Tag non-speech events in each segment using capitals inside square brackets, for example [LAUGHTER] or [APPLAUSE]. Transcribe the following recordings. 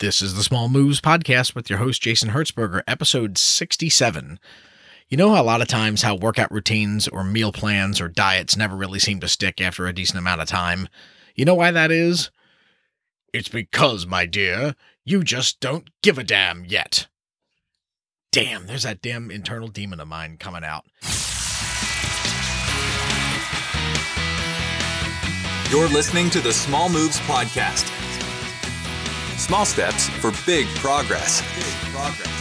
This is the Small Moves Podcast with your host, Jason Hertzberger, episode 67. You know how a lot of times how workout routines or meal plans or diets never really seem to stick after a decent amount of time? You know why that is? It's because, my dear, you just don't give a damn yet. Damn, there's that damn internal demon of mine coming out. You're listening to the Small Moves Podcast. Small steps for big progress.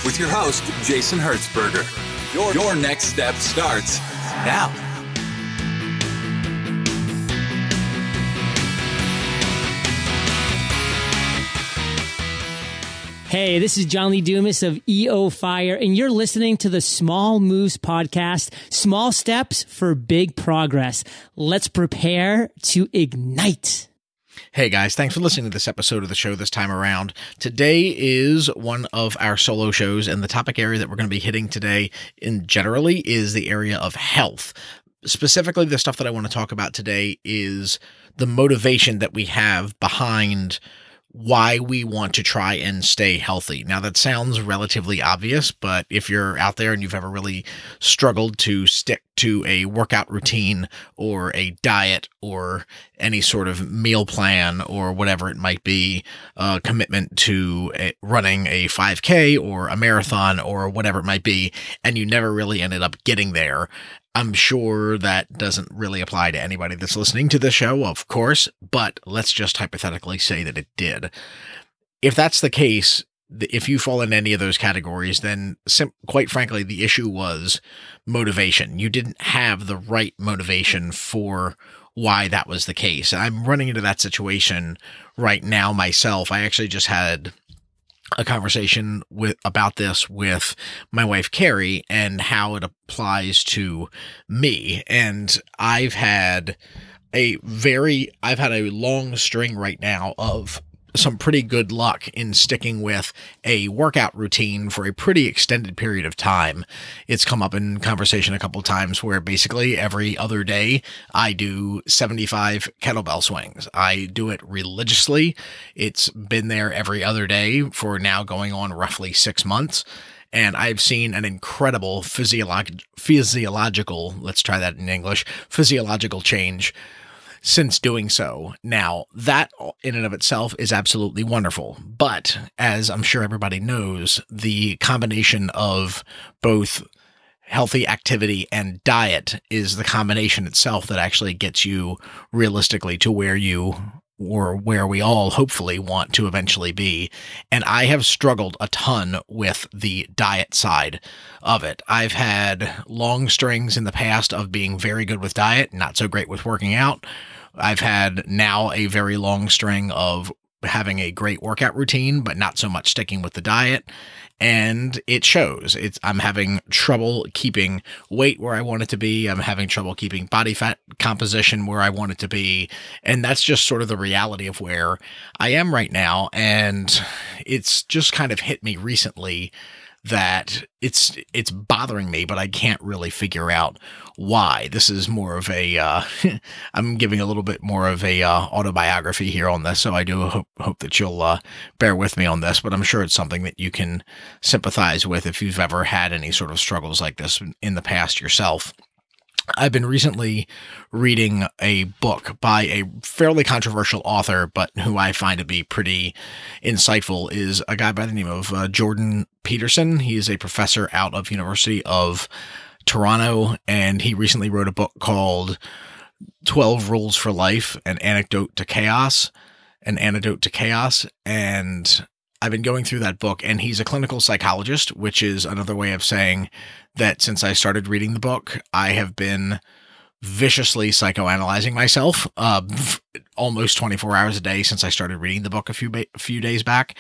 With your host, Jason Hertzberger. Your, your next step starts now. Hey, this is John Lee Dumas of EO Fire, and you're listening to the Small Moves Podcast Small Steps for Big Progress. Let's prepare to ignite. Hey guys, thanks for listening to this episode of the show this time around. Today is one of our solo shows, and the topic area that we're going to be hitting today in generally is the area of health. Specifically, the stuff that I want to talk about today is the motivation that we have behind why we want to try and stay healthy. Now, that sounds relatively obvious, but if you're out there and you've ever really struggled to stick to a workout routine or a diet or any sort of meal plan or whatever it might be, a commitment to a, running a 5K or a marathon or whatever it might be, and you never really ended up getting there, I'm sure that doesn't really apply to anybody that's listening to the show, of course, but let's just hypothetically say that it did. If that's the case, if you fall in any of those categories, then sim- quite frankly, the issue was motivation. You didn't have the right motivation for why that was the case. I'm running into that situation right now myself. I actually just had a conversation with about this with my wife Carrie and how it applies to me. And I've had a very I've had a long string right now of some pretty good luck in sticking with a workout routine for a pretty extended period of time. It's come up in conversation a couple times where basically every other day I do 75 kettlebell swings. I do it religiously. It's been there every other day for now going on roughly six months and I've seen an incredible physiolog- physiological, let's try that in English, physiological change since doing so. Now, that in and of itself is absolutely wonderful. But as I'm sure everybody knows, the combination of both healthy activity and diet is the combination itself that actually gets you realistically to where you or where we all hopefully want to eventually be. And I have struggled a ton with the diet side of it. I've had long strings in the past of being very good with diet, not so great with working out. I've had now a very long string of having a great workout routine, but not so much sticking with the diet. And it shows. It's I'm having trouble keeping weight where I want it to be. I'm having trouble keeping body fat composition where I want it to be. And that's just sort of the reality of where I am right now. And it's just kind of hit me recently that it's it's bothering me, but I can't really figure out why. This is more of a uh, [LAUGHS] I'm giving a little bit more of a uh, autobiography here on this, so I do hope hope that you'll uh, bear with me on this. But I'm sure it's something that you can sympathize with if you've ever had any sort of struggles like this in the past yourself. I've been recently reading a book by a fairly controversial author, but who I find to be pretty insightful is a guy by the name of uh, Jordan Peterson. He is a professor out of University of Toronto, and he recently wrote a book called 12 Rules for Life, An Anecdote to Chaos, An Antidote to Chaos. And I've been going through that book, and he's a clinical psychologist, which is another way of saying that since I started reading the book, I have been viciously psychoanalyzing myself uh, almost 24 hours a day since I started reading the book a few ba- a few days back.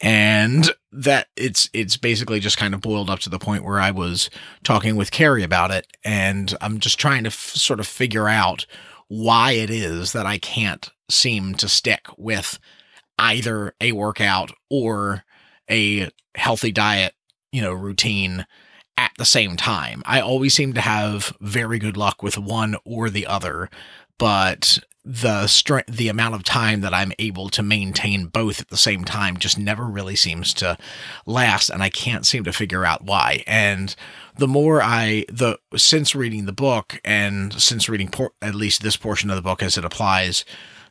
And that it's it's basically just kind of boiled up to the point where I was talking with Carrie about it and I'm just trying to f- sort of figure out why it is that I can't seem to stick with either a workout or a healthy diet, you know, routine at the same time. I always seem to have very good luck with one or the other, but the strength the amount of time that I'm able to maintain both at the same time just never really seems to last and I can't seem to figure out why and the more I the since reading the book and since reading por- at least this portion of the book as it applies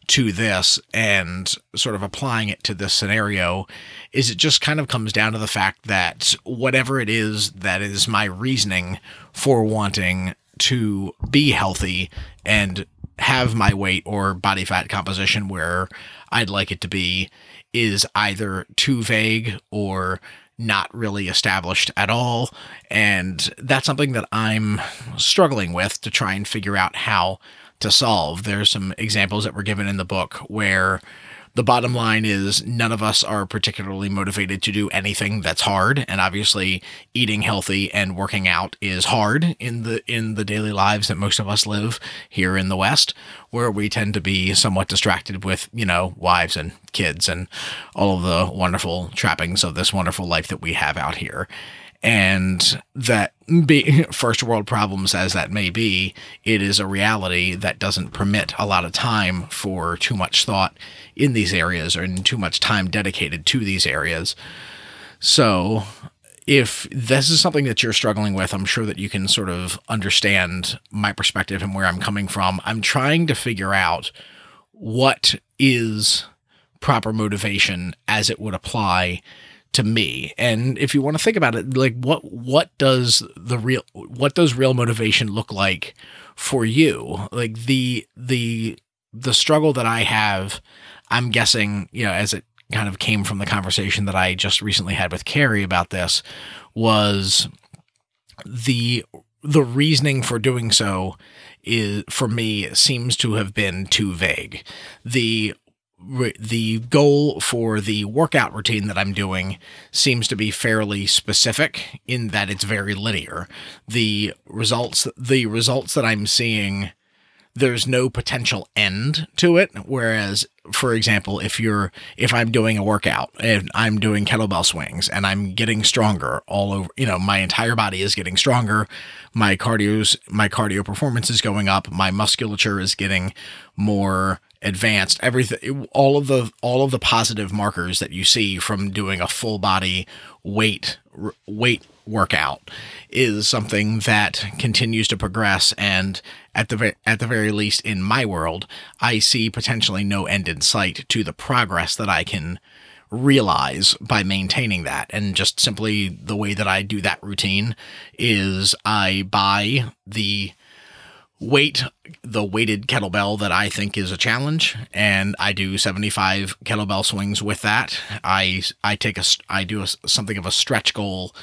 to this and sort of applying it to this scenario is it just kind of comes down to the fact that whatever it is that is my reasoning for wanting to be healthy and have my weight or body fat composition where I'd like it to be is either too vague or not really established at all. And that's something that I'm struggling with to try and figure out how to solve. There's some examples that were given in the book where the bottom line is none of us are particularly motivated to do anything that's hard and obviously eating healthy and working out is hard in the in the daily lives that most of us live here in the west where we tend to be somewhat distracted with you know wives and kids and all of the wonderful trappings of this wonderful life that we have out here and that be [LAUGHS] first world problems as that may be it is a reality that doesn't permit a lot of time for too much thought in these areas or in too much time dedicated to these areas. So if this is something that you're struggling with i'm sure that you can sort of understand my perspective and where i'm coming from. I'm trying to figure out what is proper motivation as it would apply to me. And if you want to think about it, like what what does the real what does real motivation look like for you? Like the the the struggle that I have, I'm guessing, you know, as it kind of came from the conversation that I just recently had with Carrie about this was the the reasoning for doing so is for me seems to have been too vague. The the goal for the workout routine that I'm doing seems to be fairly specific in that it's very linear. The results the results that I'm seeing there's no potential end to it whereas for example if you're if i'm doing a workout and i'm doing kettlebell swings and i'm getting stronger all over you know my entire body is getting stronger my cardio's my cardio performance is going up my musculature is getting more advanced everything all of the all of the positive markers that you see from doing a full body weight weight workout is something that continues to progress. And at the at the very least in my world I see potentially no end in sight to the progress that I can realize by maintaining that. And just simply the way that I do that routine is I buy the weight the weighted kettlebell that I think is a challenge and I do 75 kettlebell swings with that. I I take a I do a, something of a stretch goal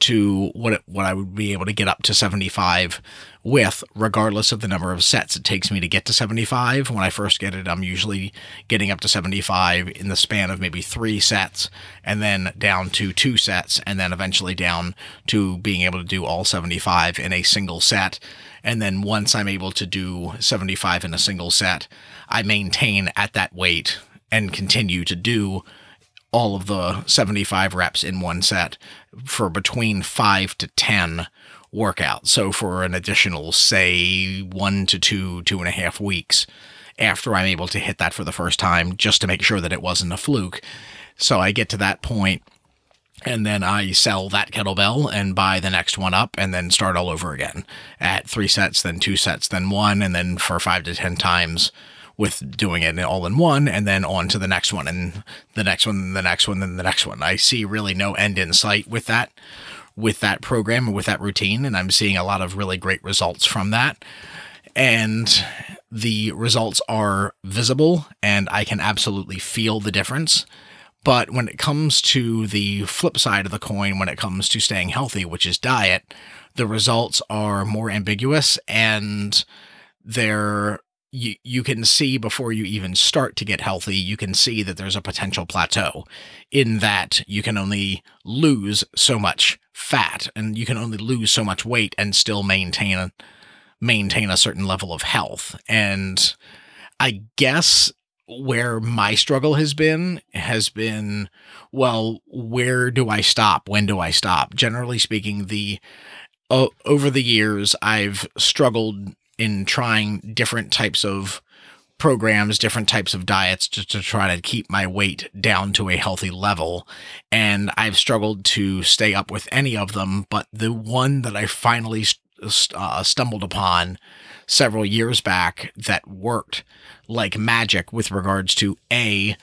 to what it, what I would be able to get up to 75 with regardless of the number of sets it takes me to get to 75 when I first get it I'm usually getting up to 75 in the span of maybe 3 sets and then down to 2 sets and then eventually down to being able to do all 75 in a single set. And then once I'm able to do 75 in a single set, I maintain at that weight and continue to do all of the 75 reps in one set for between five to 10 workouts. So for an additional, say, one to two, two and a half weeks after I'm able to hit that for the first time, just to make sure that it wasn't a fluke. So I get to that point and then I sell that kettlebell and buy the next one up and then start all over again at three sets, then two sets, then one, and then for five to 10 times with doing it all in one and then on to the next one and the next one, and the next one, then the next one. I see really no end in sight with that, with that program and with that routine. And I'm seeing a lot of really great results from that. And the results are visible and I can absolutely feel the difference but when it comes to the flip side of the coin, when it comes to staying healthy, which is diet, the results are more ambiguous and they're you, you can see before you even start to get healthy, you can see that there's a potential plateau. In that you can only lose so much fat and you can only lose so much weight and still maintain maintain a certain level of health. And I guess where my struggle has been has been well where do i stop? When do i stop? Generally speaking the over the years i've struggled in trying different types of programs, different types of diets just to try to keep my weight down to a healthy level. And I've struggled to stay up with any of them, but the one that I finally uh, stumbled upon several years back that worked like magic with regards to A,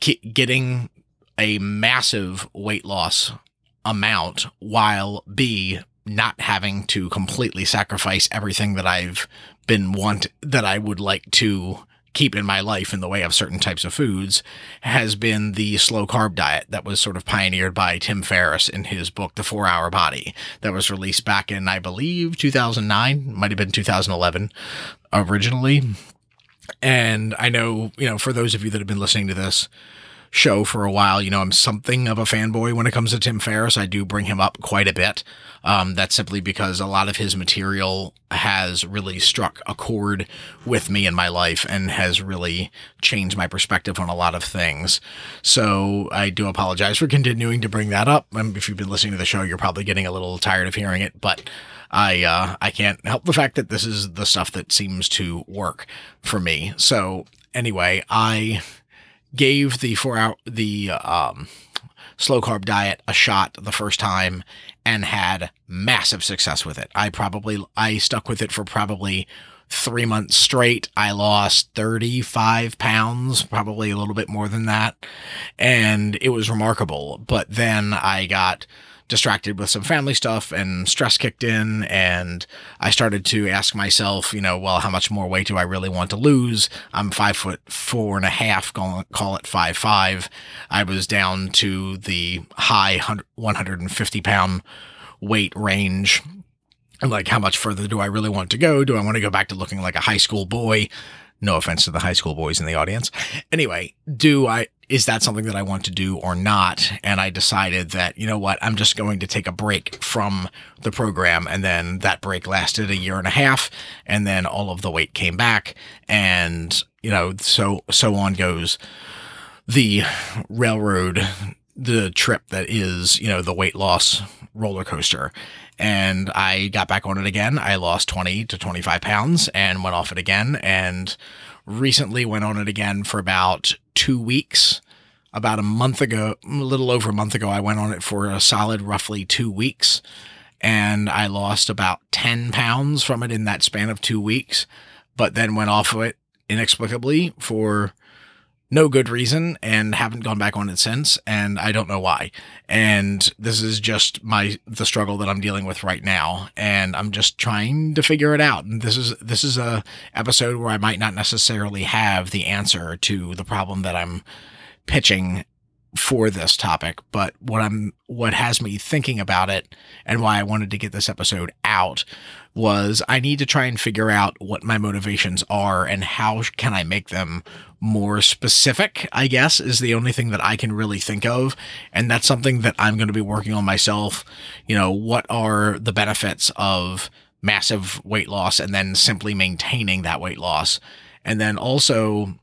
getting a massive weight loss amount while B, not having to completely sacrifice everything that I've been want that I would like to keep in my life in the way of certain types of foods has been the slow carb diet that was sort of pioneered by Tim Ferriss in his book The 4 Hour Body that was released back in I believe 2009 might have been 2011 originally. And I know you know for those of you that have been listening to this show for a while. You know, I'm something of a fanboy when it comes to Tim Ferriss. I do bring him up quite a bit. Um, that's simply because a lot of his material has really struck a chord with me in my life and has really changed my perspective on a lot of things. So I do apologize for [LAUGHS] continuing to bring that up. If you've been listening to the show, you're probably getting a little tired of hearing it, but I uh, I can't help the fact that this is the stuff that seems to work for me. So anyway, I gave the four hour the um, slow carb diet a shot the first time and had massive success with it. I probably I stuck with it for probably three months straight. I lost 35 pounds, probably a little bit more than that. And it was remarkable. But then I got distracted with some family stuff and stress kicked in and I started to ask myself, you know, well, how much more weight do I really want to lose? I'm five foot four and a half, call, it five five. I was down to the high 150 pound weight range. Like, how much further do I really want to go? Do I want to go back to looking like a high school boy? No offense to the high school boys in the audience. Anyway, do I, is that something that I want to do or not? And I decided that, you know what, I'm just going to take a break from the program. And then that break lasted a year and a half. And then all of the weight came back. And, you know, so, so on goes the railroad, the trip that is, you know, the weight loss roller coaster and I got back on it again. I lost 20 to 25 pounds and went off it again. And recently went on it again for about two weeks. About a month ago, a little over a month ago, I went on it for a solid roughly two weeks. And I lost about 10 pounds from it in that span of two weeks, but then went off of it inexplicably for no good reason and haven't gone back on it since and I don't know why. And this is just my the struggle that I'm dealing with right now and I'm just trying to figure it out. And this is this is a episode where I might not necessarily have the answer to the problem that I'm pitching for this topic, but what I'm what has me thinking about it and why I wanted to get this episode out was I need to try and figure out what my motivations are and how can I make them more specific, I guess, is the only thing that I can really think of. And that's something that I'm going to be working on myself. You know, what are the benefits of massive weight loss and then simply maintaining that weight loss? And then also,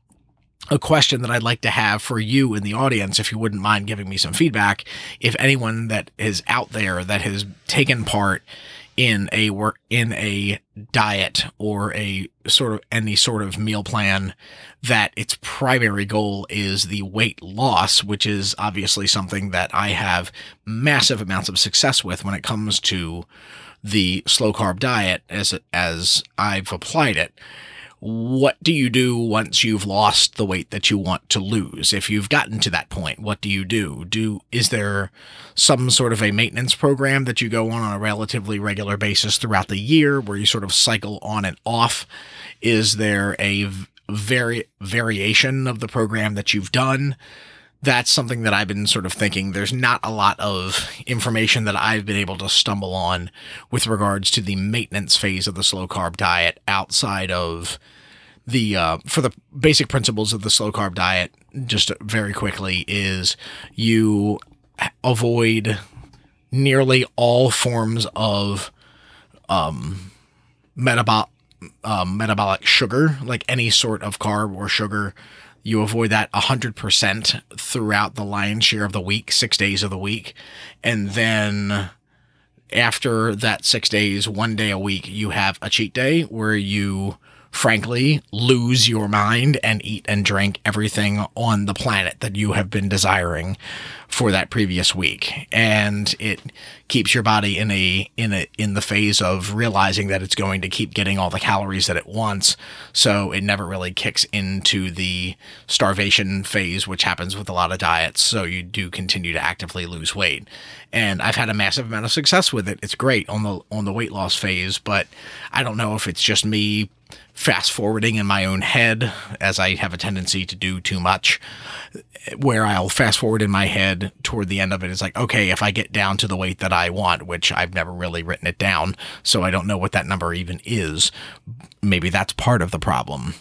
a question that I'd like to have for you in the audience, if you wouldn't mind giving me some feedback. If anyone that is out there that has taken part in a work in a diet or a sort of any sort of meal plan that its primary goal is the weight loss which is obviously something that I have massive amounts of success with when it comes to the slow carb diet as as I've applied it what do you do once you've lost the weight that you want to lose? If you've gotten to that point, what do you do? Do is there some sort of a maintenance program that you go on on a relatively regular basis throughout the year where you sort of cycle on and off? Is there a very variation of the program that you've done? That's something that I've been sort of thinking. There's not a lot of information that I've been able to stumble on with regards to the maintenance phase of the slow carb diet outside of the uh, for the basic principles of the slow carb diet. Just very quickly, is you avoid nearly all forms of um, metabolic um, metabolic sugar, like any sort of carb or sugar you avoid that 100% throughout the lion's share of the week, six days of the week. And then after that six days, one day a week, you have a cheat day where you frankly, lose your mind and eat and drink everything on the planet that you have been desiring for that previous week. And it keeps your body in a in a in the phase of realizing that it's going to keep getting all the calories that it wants. So it never really kicks into the starvation phase, which happens with a lot of diets. So you do continue to actively lose weight. And I've had a massive amount of success with it. It's great on the on the weight loss phase, but I don't know if it's just me fast forwarding in my own head, as I have a tendency to do too much, where I'll fast forward in my head toward the end of it. It's like, okay, if I get down to the weight that I want, which I've never really written it down, so I don't know what that number even is, maybe that's part of the problem.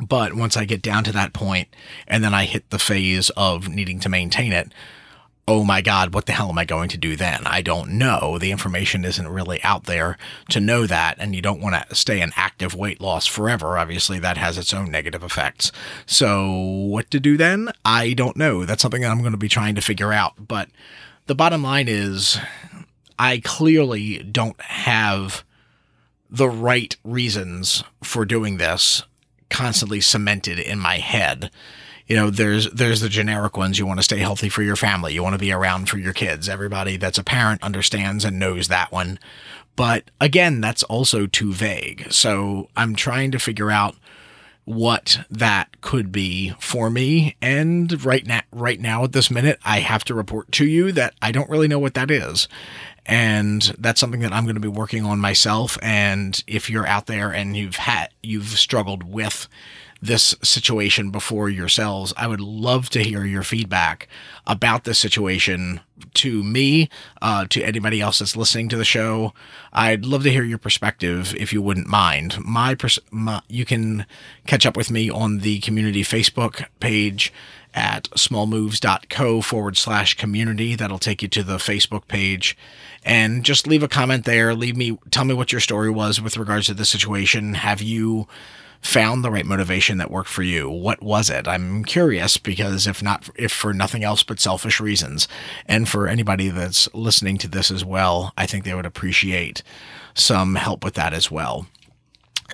But once I get down to that point and then I hit the phase of needing to maintain it, oh my God, what the hell am I going to do then? I don't know. The information isn't really out there to know that. And you don't want to stay in active weight loss forever. Obviously, that has its own negative effects. So, what to do then? I don't know. That's something that I'm going to be trying to figure out. But the bottom line is, I clearly don't have the right reasons for doing this constantly cemented in my head you know, there's there's the generic ones. You want to stay healthy for your family. You want to be around for your kids. Everybody that's a parent understands and knows that one. But again, that's also too vague. So I'm trying to figure out what that could be for me. And right now, right now at this minute, I have to report to you that I don't really know what that is. And that's something that I'm going to be working on myself. And if you're out there and you've had, you've struggled with this situation before yourselves. I would love to hear your feedback about this situation to me, uh, to anybody else that's listening to the show. I'd love to hear your perspective if you wouldn't mind. My, pers- my you can catch up with me on the community Facebook page at smallmoves.co forward slash community. That'll take you to the Facebook page and just leave a comment there. Leave me, tell me what your story was with regards to the situation. Have you found the right motivation that worked for you. What was it? I'm curious because if not, if for nothing else but selfish reasons, and for anybody that's listening to this as well, I think they would appreciate some help with that as well.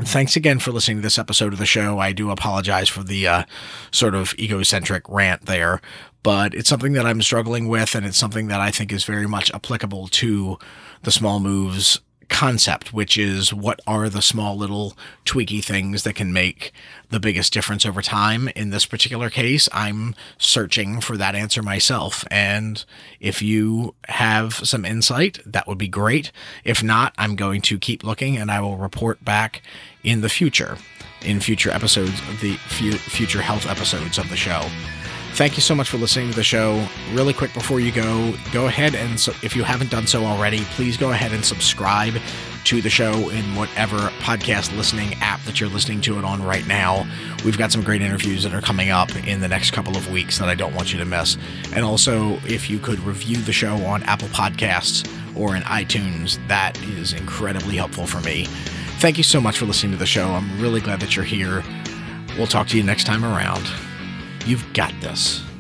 Thanks again for listening to this episode of the show. I do apologize for the uh, sort of egocentric rant there, but it's something that I'm struggling with, and it's something that I think is very much applicable to the small moves concept, which is what are the small little tweaky things that can make the biggest difference over time. In this particular case, I'm searching for that answer myself. And if you have some insight, that would be great. If not, I'm going to keep looking and I will report back in the future, in future episodes of the future health episodes of the show. Thank you so much for listening to the show. Really quick before you go, go ahead and if you haven't done so already, please go ahead and subscribe to the show in whatever podcast listening app that you're listening to it on right now. We've got some great interviews that are coming up in the next couple of weeks that I don't want you to miss. And also, if you could review the show on Apple Podcasts or in iTunes, that is incredibly helpful for me. Thank you so much for listening to the show. I'm really glad that you're here. We'll talk to you next time around. You've got this.